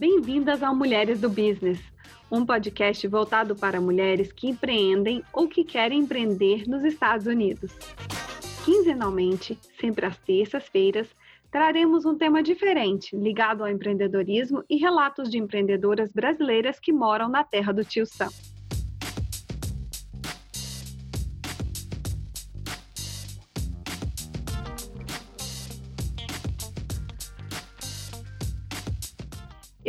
Bem-vindas ao Mulheres do Business, um podcast voltado para mulheres que empreendem ou que querem empreender nos Estados Unidos. Quinzenalmente, sempre às terças-feiras, traremos um tema diferente ligado ao empreendedorismo e relatos de empreendedoras brasileiras que moram na terra do tio Sam.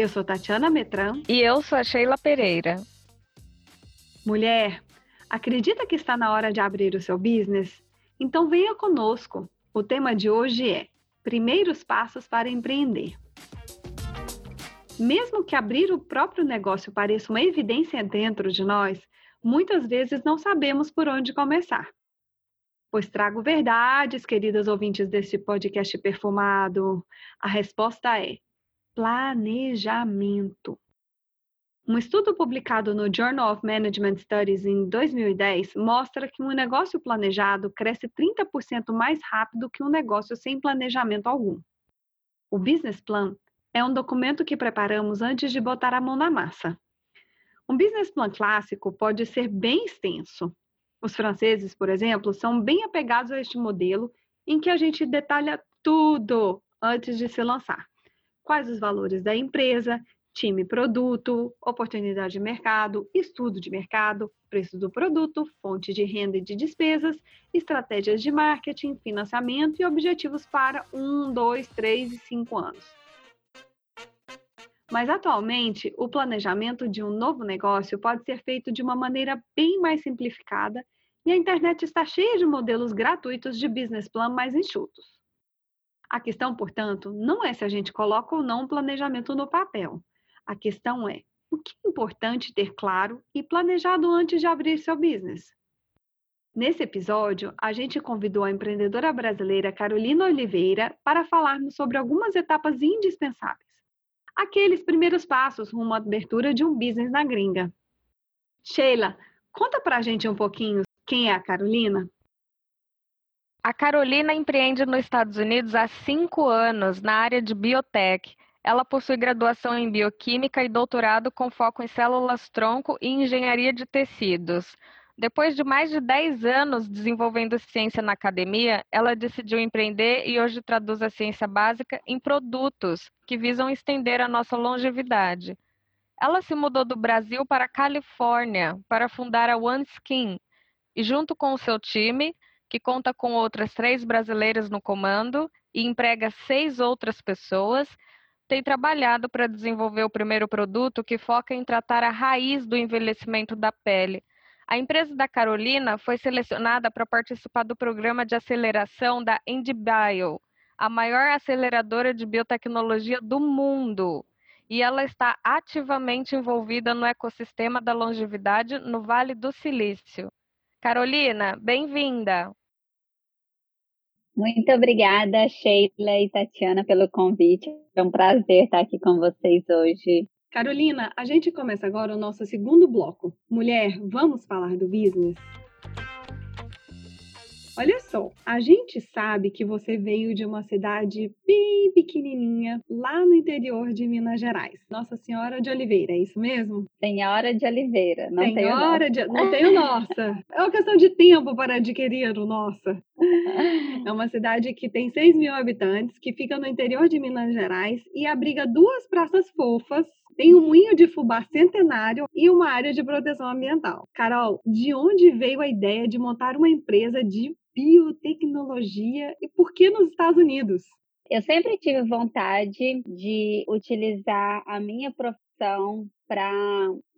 Eu sou Tatiana Metran. E eu sou a Sheila Pereira. Mulher, acredita que está na hora de abrir o seu business? Então venha conosco. O tema de hoje é Primeiros Passos para Empreender. Mesmo que abrir o próprio negócio pareça uma evidência dentro de nós, muitas vezes não sabemos por onde começar. Pois trago verdades, queridas ouvintes deste podcast perfumado. A resposta é planejamento. Um estudo publicado no Journal of Management Studies em 2010 mostra que um negócio planejado cresce 30% mais rápido que um negócio sem planejamento algum. O business plan é um documento que preparamos antes de botar a mão na massa. Um business plan clássico pode ser bem extenso. Os franceses, por exemplo, são bem apegados a este modelo em que a gente detalha tudo antes de se lançar quais os valores da empresa, time produto, oportunidade de mercado, estudo de mercado, preço do produto, fonte de renda e de despesas, estratégias de marketing, financiamento e objetivos para um, dois, três e cinco anos. Mas atualmente, o planejamento de um novo negócio pode ser feito de uma maneira bem mais simplificada e a internet está cheia de modelos gratuitos de business plan mais enxutos. A questão, portanto, não é se a gente coloca ou não um planejamento no papel. A questão é o que é importante ter claro e planejado antes de abrir seu business. Nesse episódio, a gente convidou a empreendedora brasileira Carolina Oliveira para falarmos sobre algumas etapas indispensáveis. Aqueles primeiros passos rumo à abertura de um business na gringa. Sheila, conta pra gente um pouquinho quem é a Carolina? A Carolina empreende nos Estados Unidos há cinco anos na área de biotech. Ela possui graduação em bioquímica e doutorado com foco em células-tronco e engenharia de tecidos. Depois de mais de 10 anos desenvolvendo ciência na academia, ela decidiu empreender e hoje traduz a ciência básica em produtos que visam estender a nossa longevidade. Ela se mudou do Brasil para a Califórnia para fundar a OneSkin e, junto com o seu time, que conta com outras três brasileiras no comando e emprega seis outras pessoas, tem trabalhado para desenvolver o primeiro produto que foca em tratar a raiz do envelhecimento da pele. A empresa da Carolina foi selecionada para participar do programa de aceleração da IndieBio, a maior aceleradora de biotecnologia do mundo. E ela está ativamente envolvida no ecossistema da longevidade no Vale do Silício. Carolina, bem-vinda! Muito obrigada, Sheila e Tatiana, pelo convite. É um prazer estar aqui com vocês hoje. Carolina, a gente começa agora o nosso segundo bloco. Mulher, vamos falar do business? Olha só, a gente sabe que você veio de uma cidade bem pequenininha, lá no interior de Minas Gerais. Nossa Senhora de Oliveira, é isso mesmo? Senhora de Oliveira, não Senhora tenho nossa. De... Não tenho nossa. É uma questão de tempo para adquirir o nossa. É uma cidade que tem 6 mil habitantes, que fica no interior de Minas Gerais e abriga duas praças fofas tem um moinho de fubá centenário e uma área de proteção ambiental. Carol, de onde veio a ideia de montar uma empresa de biotecnologia e por que nos Estados Unidos? Eu sempre tive vontade de utilizar a minha profissão para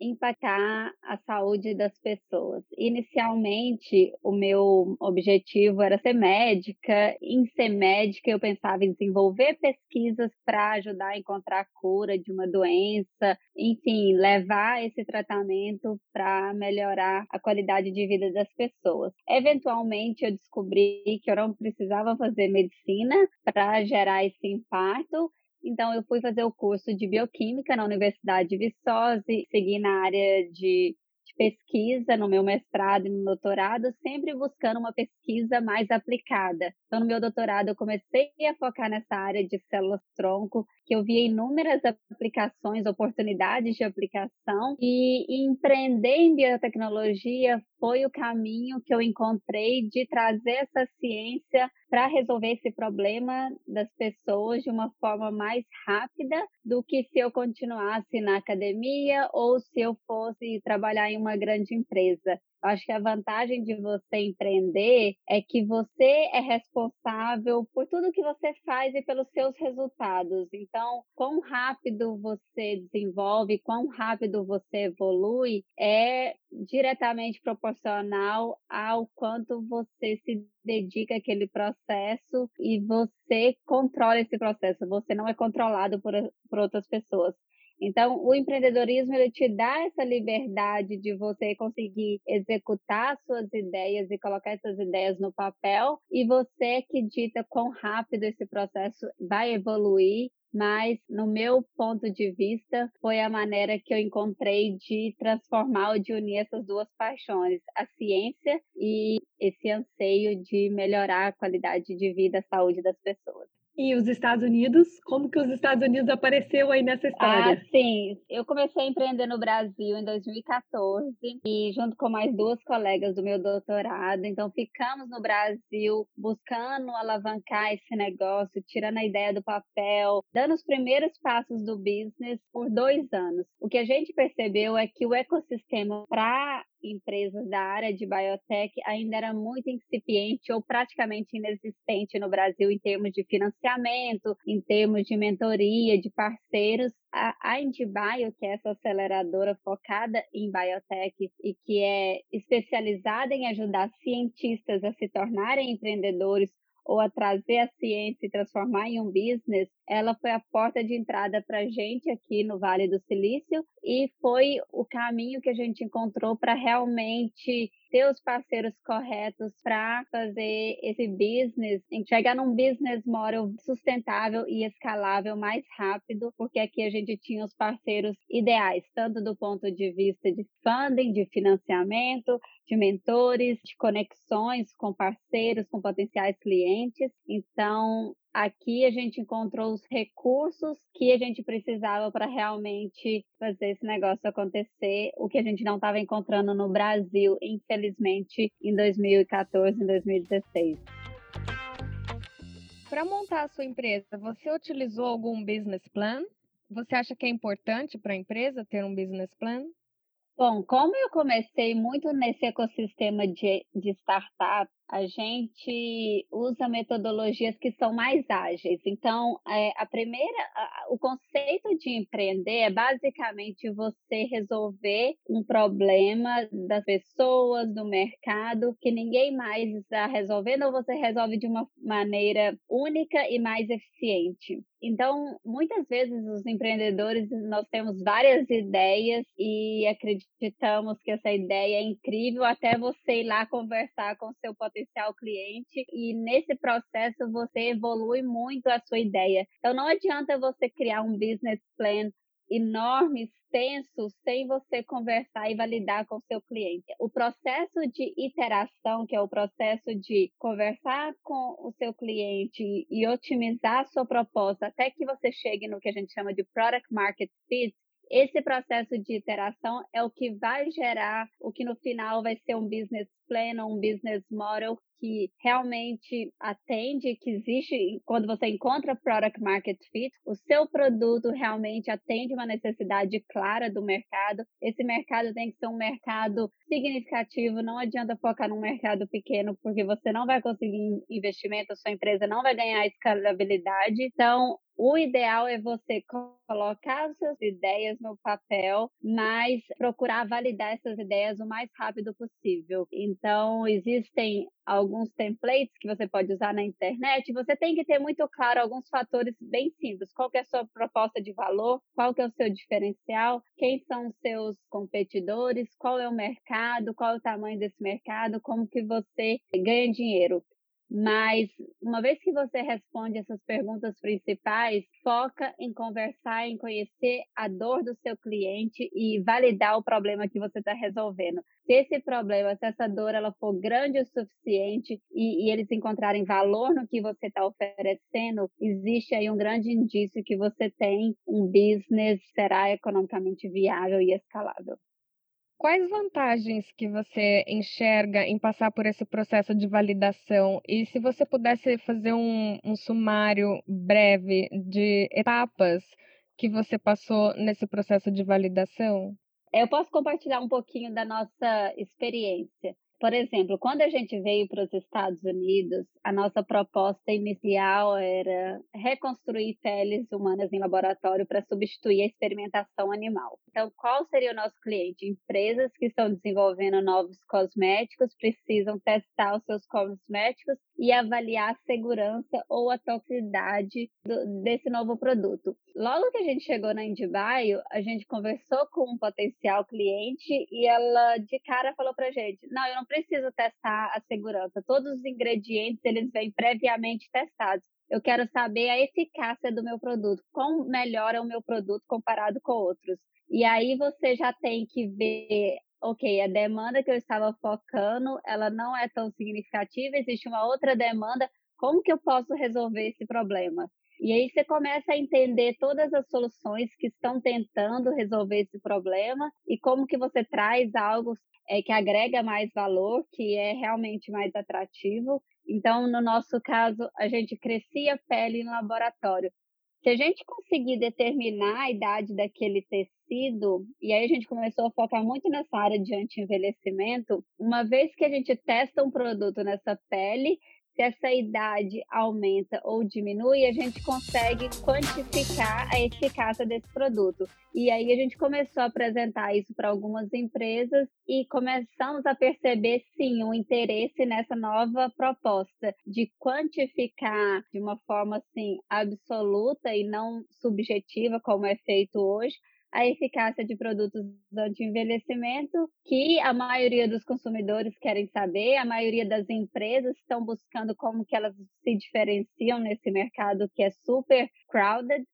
impactar a saúde das pessoas. Inicialmente, o meu objetivo era ser médica. Em ser médica, eu pensava em desenvolver pesquisas para ajudar a encontrar a cura de uma doença, enfim, levar esse tratamento para melhorar a qualidade de vida das pessoas. Eventualmente, eu descobri que eu não precisava fazer medicina para gerar esse impacto então, eu fui fazer o curso de bioquímica na Universidade de Viçosa, segui na área de, de pesquisa no meu mestrado e no doutorado, sempre buscando uma pesquisa mais aplicada. Então, no meu doutorado, eu comecei a focar nessa área de células-tronco, que eu via inúmeras aplicações, oportunidades de aplicação, e empreender em biotecnologia foi o caminho que eu encontrei de trazer essa ciência para resolver esse problema das pessoas de uma forma mais rápida do que se eu continuasse na academia ou se eu fosse trabalhar em uma grande empresa. Eu acho que a vantagem de você empreender é que você é responsável por tudo que você faz e pelos seus resultados. Então, quão rápido você desenvolve, quão rápido você evolui, é diretamente proporcional ao quanto você se dedica àquele processo e você controla esse processo. Você não é controlado por, por outras pessoas. Então, o empreendedorismo ele te dá essa liberdade de você conseguir executar suas ideias e colocar essas ideias no papel, e você que dita quão rápido esse processo vai evoluir mas no meu ponto de vista foi a maneira que eu encontrei de transformar ou de unir essas duas paixões, a ciência e esse anseio de melhorar a qualidade de vida, a saúde das pessoas. E os Estados Unidos? Como que os Estados Unidos apareceu aí nessa história? Ah, sim. Eu comecei a empreender no Brasil em 2014 e junto com mais duas colegas do meu doutorado. Então ficamos no Brasil buscando alavancar esse negócio, tirando a ideia do papel, dando os primeiros passos do business por dois anos. O que a gente percebeu é que o ecossistema para empresas da área de biotech ainda era muito incipiente ou praticamente inexistente no Brasil em termos de financiamento, em termos de mentoria, de parceiros. A, IndBio, que é essa aceleradora focada em biotech e que é especializada em ajudar cientistas a se tornarem empreendedores ou a trazer a ciência e transformar em um business, ela foi a porta de entrada para a gente aqui no Vale do Silício e foi o caminho que a gente encontrou para realmente ter os parceiros corretos para fazer esse business, chegar num business model sustentável e escalável mais rápido, porque aqui a gente tinha os parceiros ideais, tanto do ponto de vista de funding, de financiamento, de mentores, de conexões com parceiros, com potenciais clientes. Então, aqui a gente encontrou os recursos que a gente precisava para realmente fazer esse negócio acontecer, o que a gente não estava encontrando no Brasil, infelizmente, em 2014 e 2016. Para montar a sua empresa, você utilizou algum business plan? Você acha que é importante para a empresa ter um business plan? Bom, como eu comecei muito nesse ecossistema de, de startup, a gente usa metodologias que são mais ágeis. Então, é, a primeira, a, o conceito de empreender é basicamente você resolver um problema das pessoas, do mercado, que ninguém mais está resolvendo, ou você resolve de uma maneira única e mais eficiente. Então, muitas vezes os empreendedores nós temos várias ideias e acreditamos que essa ideia é incrível até você ir lá conversar com seu potencial cliente e nesse processo você evolui muito a sua ideia. Então, não adianta você criar um business plan enorme, extenso, sem você conversar e validar com o seu cliente. O processo de iteração, que é o processo de conversar com o seu cliente e otimizar a sua proposta até que você chegue no que a gente chama de product market fit, esse processo de iteração é o que vai gerar o que no final vai ser um business plan, um business model que realmente atende, que existe quando você encontra product market fit, o seu produto realmente atende uma necessidade clara do mercado. Esse mercado tem que ser um mercado significativo, não adianta focar num mercado pequeno, porque você não vai conseguir investimento, a sua empresa não vai ganhar escalabilidade. Então, o ideal é você colocar as suas ideias no papel, mas procurar validar essas ideias o mais rápido possível. Então, existem alguns templates que você pode usar na internet. Você tem que ter muito claro alguns fatores bem simples. Qual é a sua proposta de valor? Qual é o seu diferencial? Quem são os seus competidores? Qual é o mercado? Qual é o tamanho desse mercado? Como que você ganha dinheiro? Mas uma vez que você responde essas perguntas principais, foca em conversar, em conhecer a dor do seu cliente e validar o problema que você está resolvendo. Se esse problema, se essa dor ela for grande o suficiente e, e eles encontrarem valor no que você está oferecendo, existe aí um grande indício que você tem um business será economicamente viável e escalável. Quais vantagens que você enxerga em passar por esse processo de validação? E se você pudesse fazer um, um sumário breve de etapas que você passou nesse processo de validação? Eu posso compartilhar um pouquinho da nossa experiência. Por exemplo, quando a gente veio para os Estados Unidos, a nossa proposta inicial era reconstruir peles humanas em laboratório para substituir a experimentação animal. Então, qual seria o nosso cliente? Empresas que estão desenvolvendo novos cosméticos precisam testar os seus cosméticos e avaliar a segurança ou a toxicidade do, desse novo produto. Logo que a gente chegou na Indibio, a gente conversou com um potencial cliente e ela de cara falou para gente: não, eu não preciso testar a segurança. Todos os ingredientes eles vêm previamente testados. Eu quero saber a eficácia do meu produto, quão melhor é o meu produto comparado com outros. E aí você já tem que ver ok, a demanda que eu estava focando, ela não é tão significativa, existe uma outra demanda, como que eu posso resolver esse problema? E aí você começa a entender todas as soluções que estão tentando resolver esse problema e como que você traz algo é, que agrega mais valor, que é realmente mais atrativo. Então, no nosso caso, a gente crescia pele em laboratório. Se a gente conseguir determinar a idade daquele tecido, e aí a gente começou a focar muito nessa área de anti-envelhecimento, uma vez que a gente testa um produto nessa pele, se essa idade aumenta ou diminui, a gente consegue quantificar a eficácia desse produto. E aí a gente começou a apresentar isso para algumas empresas e começamos a perceber sim um interesse nessa nova proposta de quantificar de uma forma assim absoluta e não subjetiva como é feito hoje a eficácia de produtos anti-envelhecimento, que a maioria dos consumidores querem saber, a maioria das empresas estão buscando como que elas se diferenciam nesse mercado que é super crowded.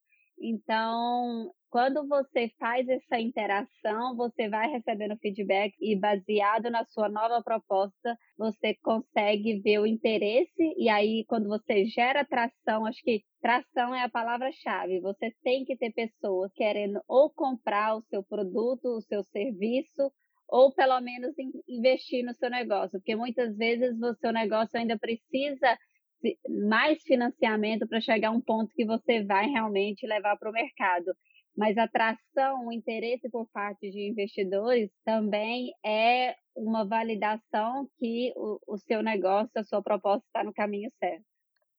Então, quando você faz essa interação, você vai recebendo feedback e baseado na sua nova proposta, você consegue ver o interesse. E aí quando você gera tração, acho que tração é a palavra-chave. Você tem que ter pessoas querendo ou comprar o seu produto, o seu serviço, ou pelo menos investir no seu negócio, porque muitas vezes o seu negócio ainda precisa mais financiamento para chegar a um ponto que você vai realmente levar para o mercado mas a atração, o interesse por parte de investidores também é uma validação que o, o seu negócio, a sua proposta está no caminho certo.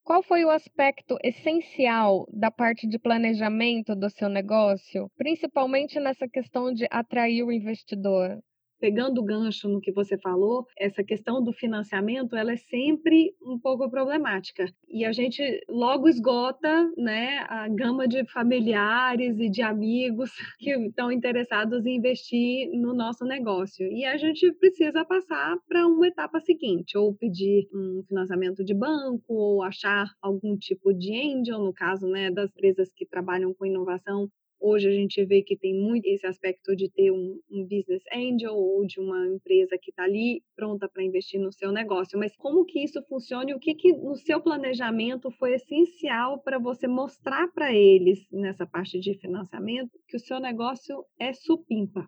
Qual foi o aspecto essencial da parte de planejamento do seu negócio, principalmente nessa questão de atrair o investidor? Pegando o gancho no que você falou, essa questão do financiamento, ela é sempre um pouco problemática. E a gente logo esgota, né, a gama de familiares e de amigos que estão interessados em investir no nosso negócio. E a gente precisa passar para uma etapa seguinte, ou pedir um financiamento de banco, ou achar algum tipo de angel, no caso, né, das empresas que trabalham com inovação Hoje a gente vê que tem muito esse aspecto de ter um, um business angel ou de uma empresa que está ali pronta para investir no seu negócio. Mas como que isso funciona e o que, que no seu planejamento foi essencial para você mostrar para eles nessa parte de financiamento que o seu negócio é supimpa?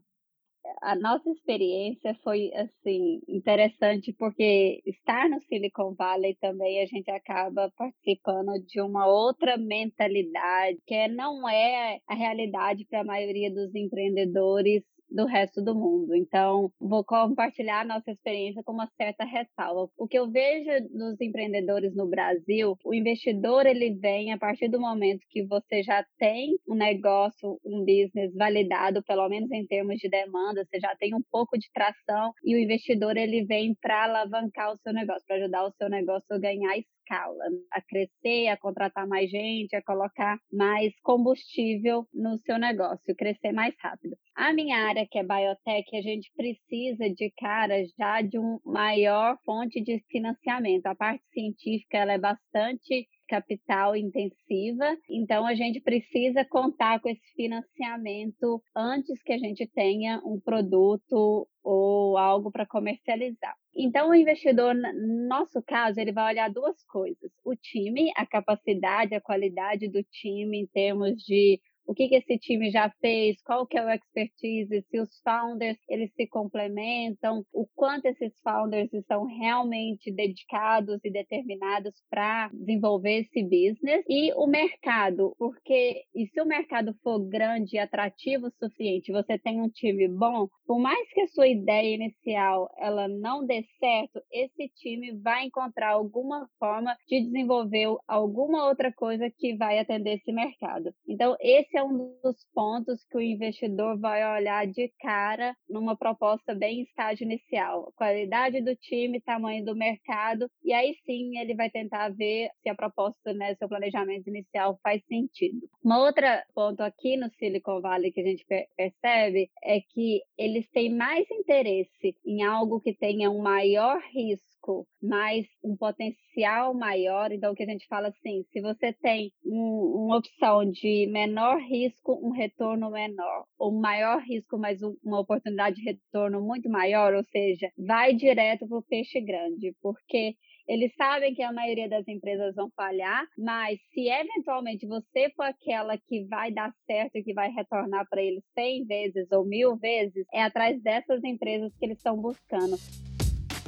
A nossa experiência foi assim interessante porque estar no Silicon Valley também a gente acaba participando de uma outra mentalidade que não é a realidade para a maioria dos empreendedores do resto do mundo. Então, vou compartilhar a nossa experiência com uma certa ressalva. O que eu vejo nos empreendedores no Brasil, o investidor ele vem a partir do momento que você já tem um negócio, um business validado, pelo menos em termos de demanda, você já tem um pouco de tração e o investidor ele vem para alavancar o seu negócio, para ajudar o seu negócio a ganhar escala, a crescer, a contratar mais gente, a colocar mais combustível no seu negócio, crescer mais rápido. A minha área, que é biotech, a gente precisa de cara já de uma maior fonte de financiamento. A parte científica ela é bastante capital intensiva, então a gente precisa contar com esse financiamento antes que a gente tenha um produto ou algo para comercializar. Então, o investidor, no nosso caso, ele vai olhar duas coisas: o time, a capacidade, a qualidade do time em termos de o que, que esse time já fez, qual que é o expertise, se os founders eles se complementam, o quanto esses founders estão realmente dedicados e determinados para desenvolver esse business? E o mercado, porque e se o mercado for grande e atrativo o suficiente, você tem um time bom, por mais que a sua ideia inicial ela não dê certo, esse time vai encontrar alguma forma de desenvolver alguma outra coisa que vai atender esse mercado. Então, esse esse é um dos pontos que o investidor vai olhar de cara numa proposta bem em estágio inicial. Qualidade do time, tamanho do mercado, e aí sim ele vai tentar ver se a proposta, né, seu planejamento inicial faz sentido. Uma outra ponto aqui no Silicon Valley que a gente percebe é que eles têm mais interesse em algo que tenha um maior risco risco, mas um potencial maior. Então, o que a gente fala assim, se você tem um, uma opção de menor risco, um retorno menor, ou maior risco, mas uma oportunidade de retorno muito maior, ou seja, vai direto para o peixe grande, porque eles sabem que a maioria das empresas vão falhar, mas se eventualmente você for aquela que vai dar certo e que vai retornar para eles 100 vezes ou mil vezes, é atrás dessas empresas que eles estão buscando.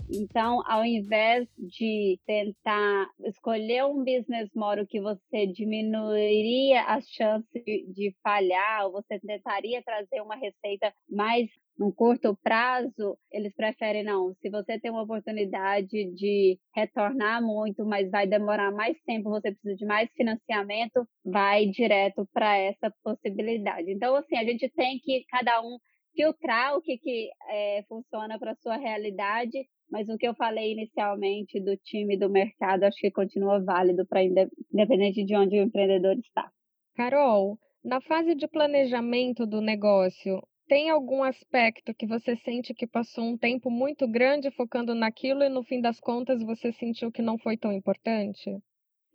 Então, ao invés de tentar escolher um business model que você diminuiria as chances de falhar, ou você tentaria trazer uma receita mais num curto prazo, eles preferem não. Se você tem uma oportunidade de retornar muito, mas vai demorar mais tempo, você precisa de mais financiamento, vai direto para essa possibilidade. Então, assim, a gente tem que cada um filtrar o que, que é, funciona para sua realidade mas o que eu falei inicialmente do time do mercado, acho que continua válido para independente de onde o empreendedor está. Carol, na fase de planejamento do negócio, tem algum aspecto que você sente que passou um tempo muito grande focando naquilo e no fim das contas você sentiu que não foi tão importante?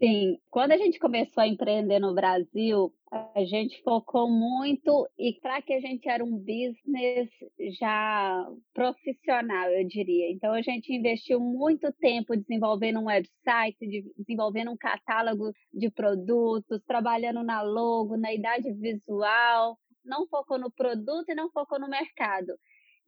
Sim, quando a gente começou a empreender no Brasil, a gente focou muito e para que a gente era um business já profissional, eu diria. Então a gente investiu muito tempo desenvolvendo um website, desenvolvendo um catálogo de produtos, trabalhando na logo, na idade visual, não focou no produto e não focou no mercado.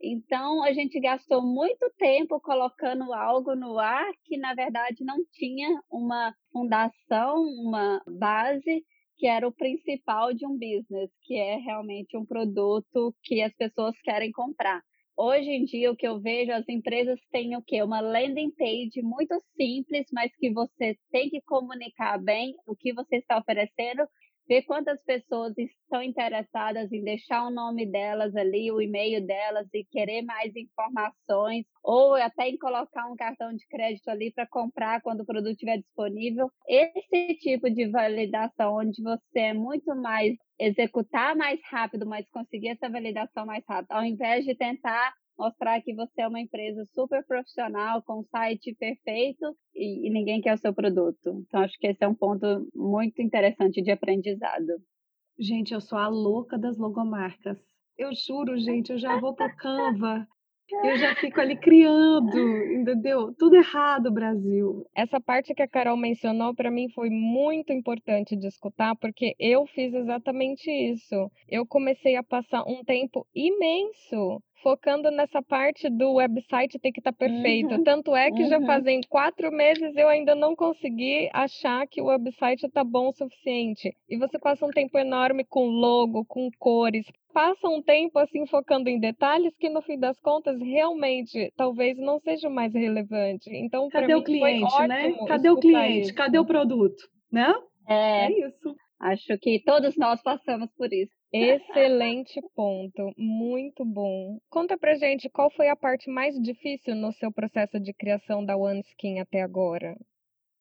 Então, a gente gastou muito tempo colocando algo no ar que, na verdade, não tinha uma fundação, uma base, que era o principal de um business, que é realmente um produto que as pessoas querem comprar. Hoje em dia, o que eu vejo, as empresas têm o quê? Uma landing page muito simples, mas que você tem que comunicar bem o que você está oferecendo ver quantas pessoas estão interessadas em deixar o nome delas ali, o e-mail delas e querer mais informações, ou até em colocar um cartão de crédito ali para comprar quando o produto estiver disponível. Esse tipo de validação, onde você é muito mais executar mais rápido, mas conseguir essa validação mais rápido, ao invés de tentar mostrar que você é uma empresa super profissional, com um site perfeito e, e, ninguém quer o seu produto. Então, acho que esse é um ponto muito interessante de aprendizado. Gente, eu sou a louca das logomarcas. Eu juro, gente, eu já vou pro Canva eu já fico ali criando, entendeu? Tudo errado, Brasil. Essa parte que a Carol mencionou para mim foi muito importante de escutar, porque eu fiz exatamente isso. Eu comecei a passar um tempo imenso focando nessa parte do website ter que estar tá perfeito. Uhum, Tanto é que uhum. já fazem quatro meses eu ainda não consegui achar que o website está bom o suficiente. E você passa um tempo enorme com logo, com cores, passa um tempo assim focando em detalhes que no fim das contas realmente talvez não seja mais relevante. Então, cadê o cliente, né? Cadê o cliente? Isso. Cadê o produto, né? É, é isso. Acho que todos nós passamos por isso. Excelente ponto, muito bom. Conta pra gente qual foi a parte mais difícil no seu processo de criação da OneSkin até agora?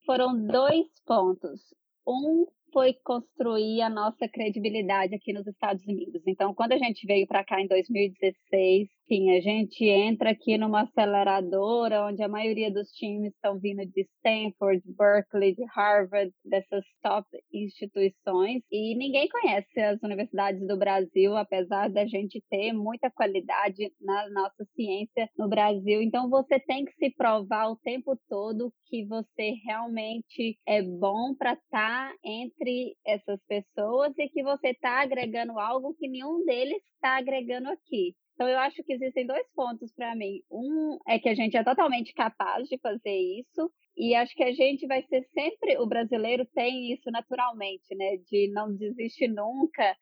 Foram dois pontos. Um foi construir a nossa credibilidade aqui nos Estados Unidos. Então, quando a gente veio para cá em 2016, sim, a gente entra aqui numa aceleradora onde a maioria dos times estão vindo de Stanford, Berkeley, de Harvard, dessas top instituições, e ninguém conhece as universidades do Brasil, apesar da gente ter muita qualidade na nossa ciência no Brasil. Então, você tem que se provar o tempo todo que você realmente é bom para estar tá entre essas pessoas e que você está agregando algo que nenhum deles está agregando aqui. Então, eu acho que existem dois pontos para mim. Um é que a gente é totalmente capaz de fazer isso, e acho que a gente vai ser sempre. O brasileiro tem isso naturalmente, né? De não desistir nunca.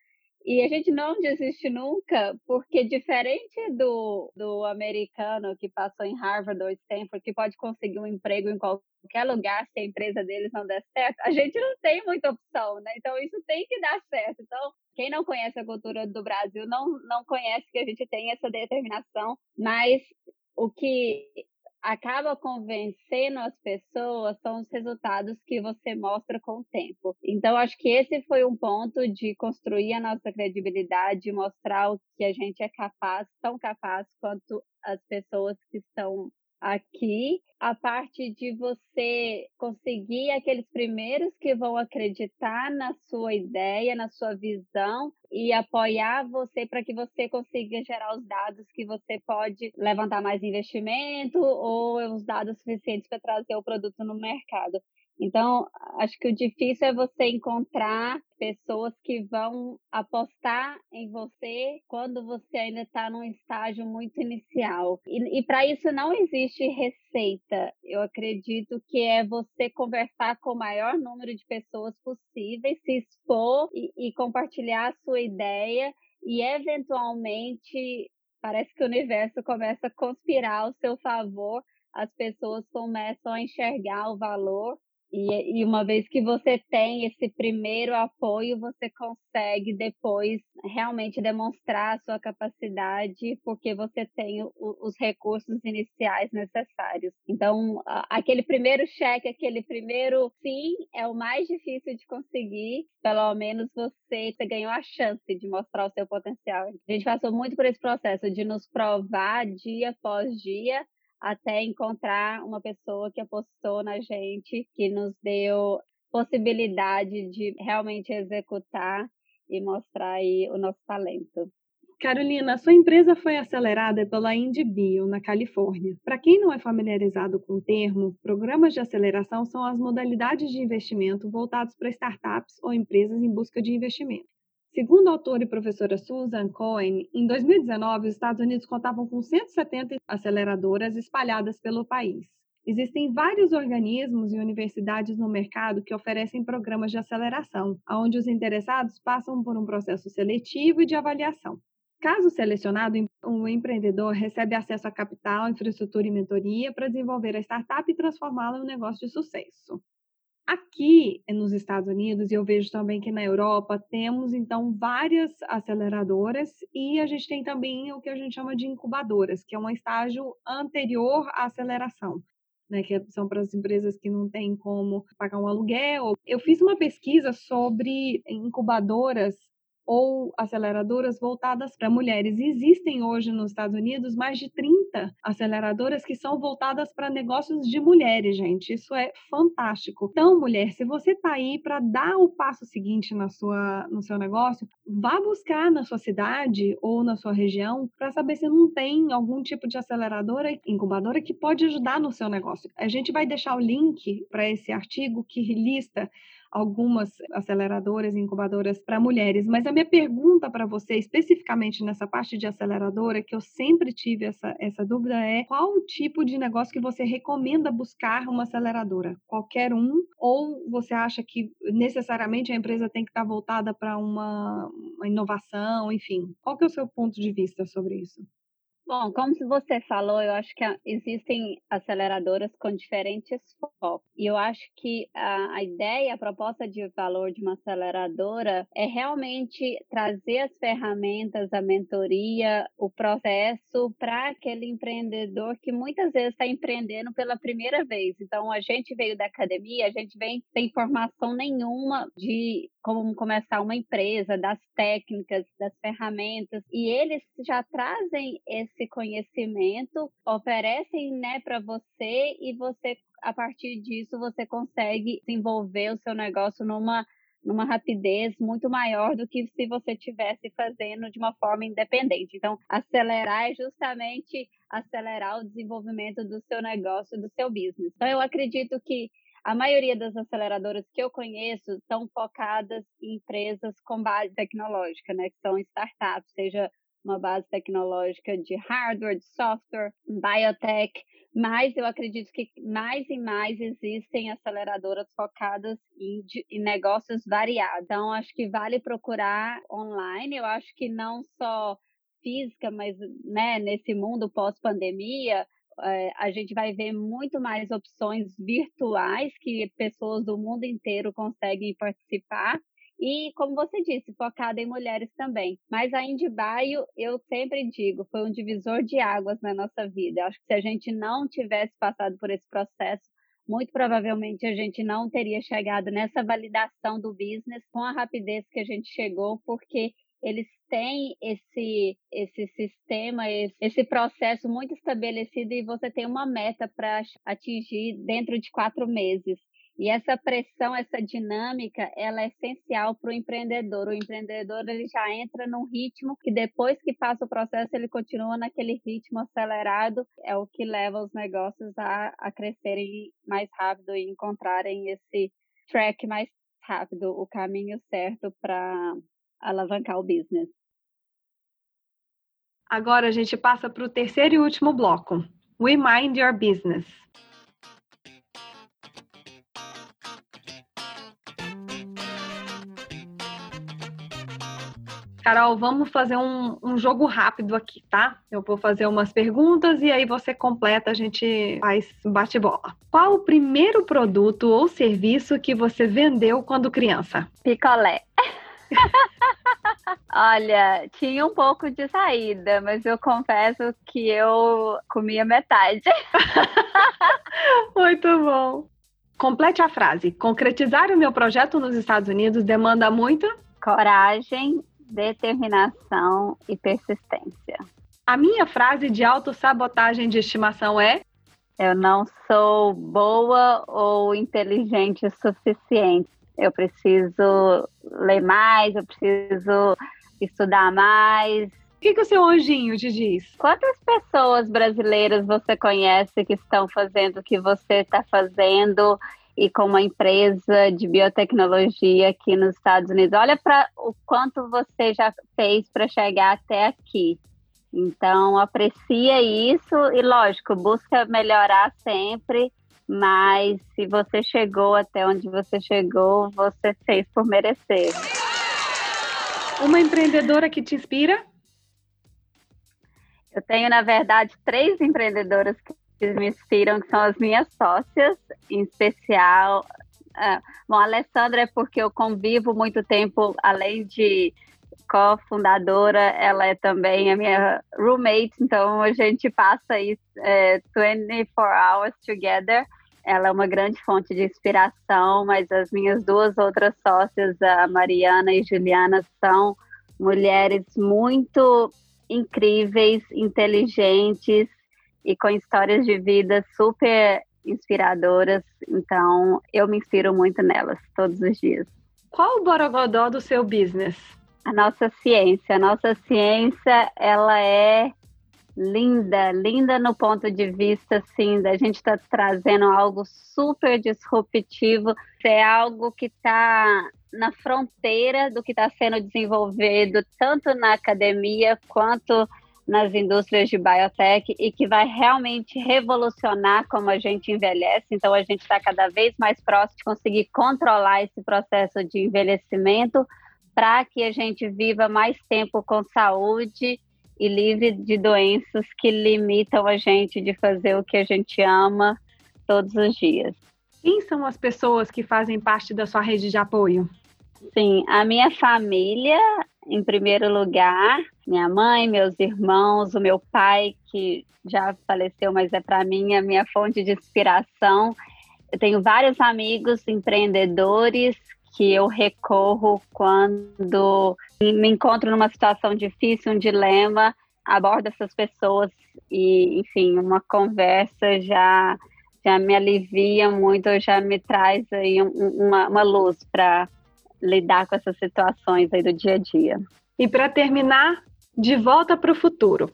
E a gente não desiste nunca, porque diferente do, do americano que passou em Harvard ou Stanford, que pode conseguir um emprego em qualquer lugar se a empresa deles não der certo, a gente não tem muita opção, né? Então isso tem que dar certo. Então, quem não conhece a cultura do Brasil não, não conhece que a gente tem essa determinação, mas o que acaba convencendo as pessoas são os resultados que você mostra com o tempo. Então, acho que esse foi um ponto de construir a nossa credibilidade, mostrar o que a gente é capaz, tão capaz quanto as pessoas que estão aqui a parte de você conseguir aqueles primeiros que vão acreditar na sua ideia, na sua visão e apoiar você para que você consiga gerar os dados que você pode levantar mais investimento ou os dados suficientes para trazer o produto no mercado. Então, acho que o difícil é você encontrar pessoas que vão apostar em você quando você ainda está num estágio muito inicial. E, e para isso não existe receita. Eu acredito que é você conversar com o maior número de pessoas possíveis, se expor e, e compartilhar a sua ideia e eventualmente parece que o universo começa a conspirar ao seu favor, as pessoas começam a enxergar o valor e, e, uma vez que você tem esse primeiro apoio, você consegue depois realmente demonstrar a sua capacidade, porque você tem o, os recursos iniciais necessários. Então, aquele primeiro cheque, aquele primeiro sim, é o mais difícil de conseguir. Pelo menos você, você ganhou a chance de mostrar o seu potencial. A gente passou muito por esse processo de nos provar dia após dia até encontrar uma pessoa que apostou na gente, que nos deu possibilidade de realmente executar e mostrar aí o nosso talento. Carolina, sua empresa foi acelerada pela IndieBio, na Califórnia. Para quem não é familiarizado com o termo, programas de aceleração são as modalidades de investimento voltados para startups ou empresas em busca de investimento. Segundo a autora e professora Susan Cohen, em 2019 os Estados Unidos contavam com 170 aceleradoras espalhadas pelo país. Existem vários organismos e universidades no mercado que oferecem programas de aceleração, onde os interessados passam por um processo seletivo e de avaliação. Caso selecionado, o empreendedor recebe acesso a capital, infraestrutura e mentoria para desenvolver a startup e transformá-la em um negócio de sucesso. Aqui nos Estados Unidos, e eu vejo também que na Europa, temos então várias aceleradoras e a gente tem também o que a gente chama de incubadoras, que é um estágio anterior à aceleração. Né, que são para as empresas que não têm como pagar um aluguel. Eu fiz uma pesquisa sobre incubadoras ou aceleradoras voltadas para mulheres. Existem hoje nos Estados Unidos mais de 30 aceleradoras que são voltadas para negócios de mulheres, gente. Isso é fantástico. Então, mulher, se você está aí para dar o passo seguinte na sua, no seu negócio, vá buscar na sua cidade ou na sua região para saber se não tem algum tipo de aceleradora, incubadora que pode ajudar no seu negócio. A gente vai deixar o link para esse artigo que lista algumas aceleradoras e incubadoras para mulheres. Mas a minha pergunta para você, especificamente nessa parte de aceleradora, que eu sempre tive essa, essa dúvida, é qual o tipo de negócio que você recomenda buscar uma aceleradora? Qualquer um? Ou você acha que necessariamente a empresa tem que estar voltada para uma, uma inovação, enfim? Qual que é o seu ponto de vista sobre isso? Bom, como você falou, eu acho que existem aceleradoras com diferentes focos. E eu acho que a, a ideia, a proposta de valor de uma aceleradora é realmente trazer as ferramentas, a mentoria, o processo para aquele empreendedor que muitas vezes está empreendendo pela primeira vez. Então, a gente veio da academia, a gente vem sem formação nenhuma de como começar uma empresa, das técnicas, das ferramentas, e eles já trazem esse conhecimento, oferecem né, para você e você, a partir disso, você consegue desenvolver o seu negócio numa numa rapidez muito maior do que se você estivesse fazendo de uma forma independente. Então, acelerar é justamente acelerar o desenvolvimento do seu negócio, do seu business. Então, eu acredito que a maioria das aceleradoras que eu conheço estão focadas em empresas com base tecnológica, né, que são startups, seja uma base tecnológica de hardware, de software, biotech, mas eu acredito que mais e mais existem aceleradoras focadas em, em, negócios variados. Então, acho que vale procurar online. Eu acho que não só física, mas né, nesse mundo pós-pandemia, é, a gente vai ver muito mais opções virtuais que pessoas do mundo inteiro conseguem participar. E, como você disse, focada em mulheres também. Mas a Indibio, eu sempre digo, foi um divisor de águas na nossa vida. Eu acho que se a gente não tivesse passado por esse processo, muito provavelmente a gente não teria chegado nessa validação do business com a rapidez que a gente chegou, porque eles têm esse, esse sistema, esse, esse processo muito estabelecido e você tem uma meta para atingir dentro de quatro meses. E essa pressão, essa dinâmica, ela é essencial para o empreendedor. O empreendedor ele já entra num ritmo que depois que passa o processo ele continua naquele ritmo acelerado. É o que leva os negócios a, a crescerem mais rápido e encontrarem esse track mais rápido, o caminho certo para alavancar o business. Agora a gente passa para o terceiro e último bloco. We Mind Your Business. Carol, vamos fazer um, um, jogo rápido aqui, tá? Eu vou fazer umas perguntas e aí você completa, a gente faz bate-bola. Qual o primeiro produto ou serviço que você vendeu quando criança? Picolé. Olha, tinha um pouco de saída, mas eu confesso que eu comia metade. Muito bom. Complete a frase. Concretizar o meu projeto nos Estados Unidos demanda muito coragem, determinação e persistência. A minha frase de autossabotagem de estimação é: Eu não sou boa ou inteligente o suficiente eu preciso ler mais, eu preciso estudar mais. O que, que o seu anjinho te diz? Quantas pessoas brasileiras você conhece que estão fazendo o que você está fazendo e com uma empresa de biotecnologia aqui nos Estados Unidos? Olha para o quanto você já fez para chegar até aqui. Então, aprecia isso e, lógico, busca melhorar sempre mas se você chegou até onde você chegou, você fez por merecer. Uma empreendedora que te inspira? Eu tenho, na verdade, três empreendedoras que me inspiram, que são as minhas sócias, em especial. Uh, bom, a Alessandra é porque eu convivo muito tempo, além de cofundadora, ela é também a minha roommate, então a gente passa isso é, 24 hours together ela é uma grande fonte de inspiração, mas as minhas duas outras sócias, a Mariana e Juliana, são mulheres muito incríveis, inteligentes e com histórias de vida super inspiradoras. Então, eu me inspiro muito nelas todos os dias. Qual o borogodó do seu business? A nossa ciência. A nossa ciência, ela é linda, linda no ponto de vista, assim, da gente estar tá trazendo algo super disruptivo, é algo que está na fronteira do que está sendo desenvolvido tanto na academia quanto nas indústrias de biotech e que vai realmente revolucionar como a gente envelhece. Então, a gente está cada vez mais próximo de conseguir controlar esse processo de envelhecimento para que a gente viva mais tempo com saúde e livre de doenças que limitam a gente de fazer o que a gente ama todos os dias. Quem são as pessoas que fazem parte da sua rede de apoio? Sim, a minha família, em primeiro lugar, minha mãe, meus irmãos, o meu pai, que já faleceu, mas é para mim a minha fonte de inspiração. Eu tenho vários amigos empreendedores que eu recorro quando me encontro numa situação difícil, um dilema, abordo essas pessoas e, enfim, uma conversa já já me alivia muito, já me traz aí uma, uma luz para lidar com essas situações aí do dia a dia. E para terminar, de volta para o futuro.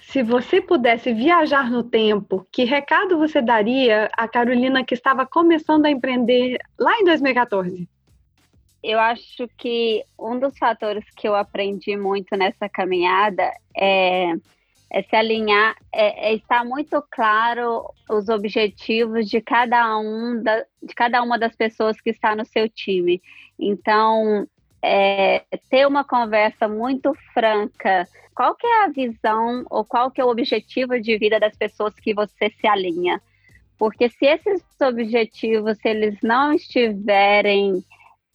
Se você pudesse viajar no tempo, que recado você daria à Carolina que estava começando a empreender lá em 2014? Eu acho que um dos fatores que eu aprendi muito nessa caminhada é, é se alinhar, é, é, estar muito claro os objetivos de cada um da, de cada uma das pessoas que está no seu time. Então, é, ter uma conversa muito franca. Qual que é a visão ou qual que é o objetivo de vida das pessoas que você se alinha? Porque se esses objetivos, se eles não estiverem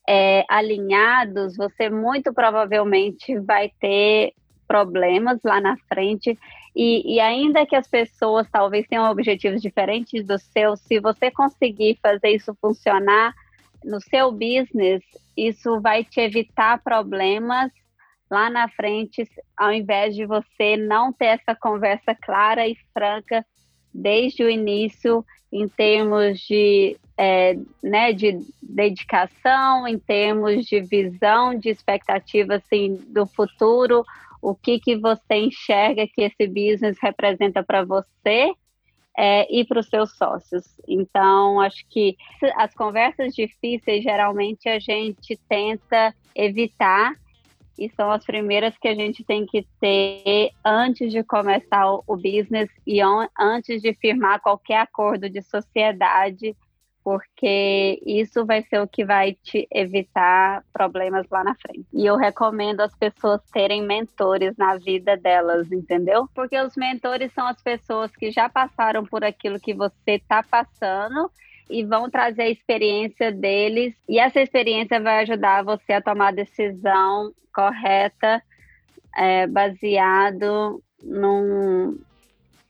é, alinhados, você muito provavelmente vai ter problemas lá na frente. E, e, ainda que as pessoas talvez tenham objetivos diferentes dos seus, se você conseguir fazer isso funcionar no seu business, isso vai te evitar problemas lá na frente, ao invés de você não ter essa conversa clara e franca desde o início em termos de, é, né, de dedicação, em termos de visão, de expectativa assim, do futuro, o que, que você enxerga que esse business representa para você é, e para os seus sócios. Então, acho que as conversas difíceis, geralmente, a gente tenta evitar e são as primeiras que a gente tem que ter antes de começar o business e antes de firmar qualquer acordo de sociedade, porque isso vai ser o que vai te evitar problemas lá na frente. E eu recomendo as pessoas terem mentores na vida delas, entendeu? Porque os mentores são as pessoas que já passaram por aquilo que você está passando e vão trazer a experiência deles, e essa experiência vai ajudar você a tomar a decisão correta, é, baseado num,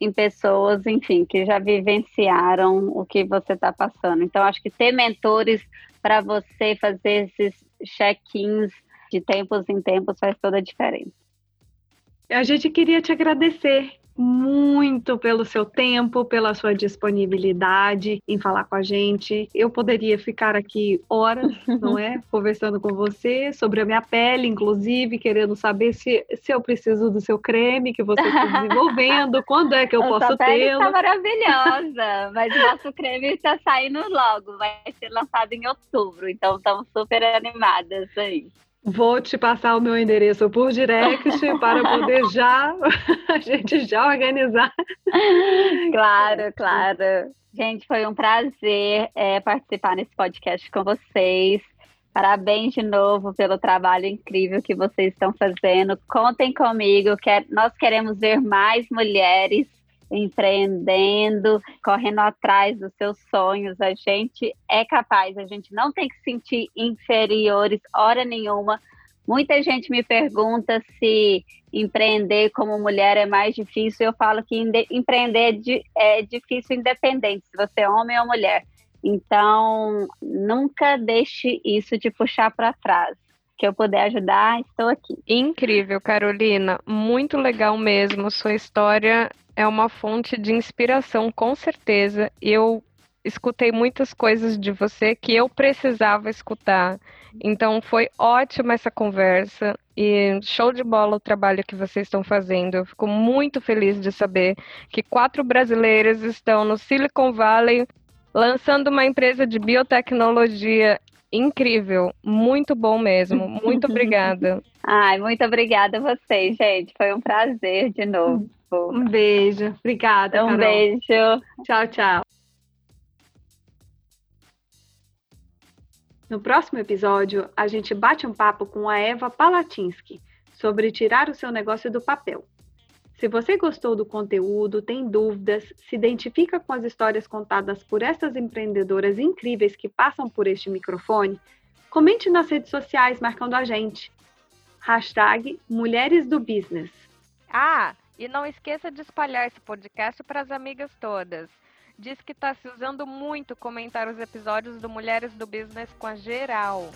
em pessoas, enfim, que já vivenciaram o que você está passando. Então, acho que ter mentores para você fazer esses check-ins de tempos em tempos faz toda a diferença. A gente queria te agradecer muito pelo seu tempo, pela sua disponibilidade em falar com a gente. Eu poderia ficar aqui horas, não é? Conversando com você sobre a minha pele, inclusive, querendo saber se, se eu preciso do seu creme que você está desenvolvendo, quando é que eu posso tê-lo. está maravilhosa, mas o nosso creme está saindo logo, vai ser lançado em outubro, então estamos super animadas aí. Vou te passar o meu endereço por direct para poder já a gente já organizar. Claro, claro. Gente, foi um prazer é, participar nesse podcast com vocês. Parabéns de novo pelo trabalho incrível que vocês estão fazendo. Contem comigo, que nós queremos ver mais mulheres empreendendo, correndo atrás dos seus sonhos. A gente é capaz, a gente não tem que se sentir inferiores hora nenhuma. Muita gente me pergunta se empreender como mulher é mais difícil. Eu falo que empreender é, é difícil independente se você é homem ou mulher. Então, nunca deixe isso te puxar para trás que eu puder ajudar, estou aqui. Incrível, Carolina. Muito legal mesmo. Sua história é uma fonte de inspiração, com certeza. Eu escutei muitas coisas de você que eu precisava escutar. Então foi ótima essa conversa e show de bola o trabalho que vocês estão fazendo. Eu fico muito feliz de saber que quatro brasileiras estão no Silicon Valley lançando uma empresa de biotecnologia incrível, muito bom mesmo. Muito obrigada. Ai, muito obrigada a vocês, gente. Foi um prazer de novo. Um beijo. Obrigada. Um Carol. beijo. Tchau, tchau. No próximo episódio, a gente bate um papo com a Eva Palatinsky sobre tirar o seu negócio do papel. Se você gostou do conteúdo, tem dúvidas, se identifica com as histórias contadas por essas empreendedoras incríveis que passam por este microfone, comente nas redes sociais marcando a gente. Hashtag Mulheres do Business. Ah, e não esqueça de espalhar esse podcast para as amigas todas. Diz que está se usando muito comentar os episódios do Mulheres do Business com a geral.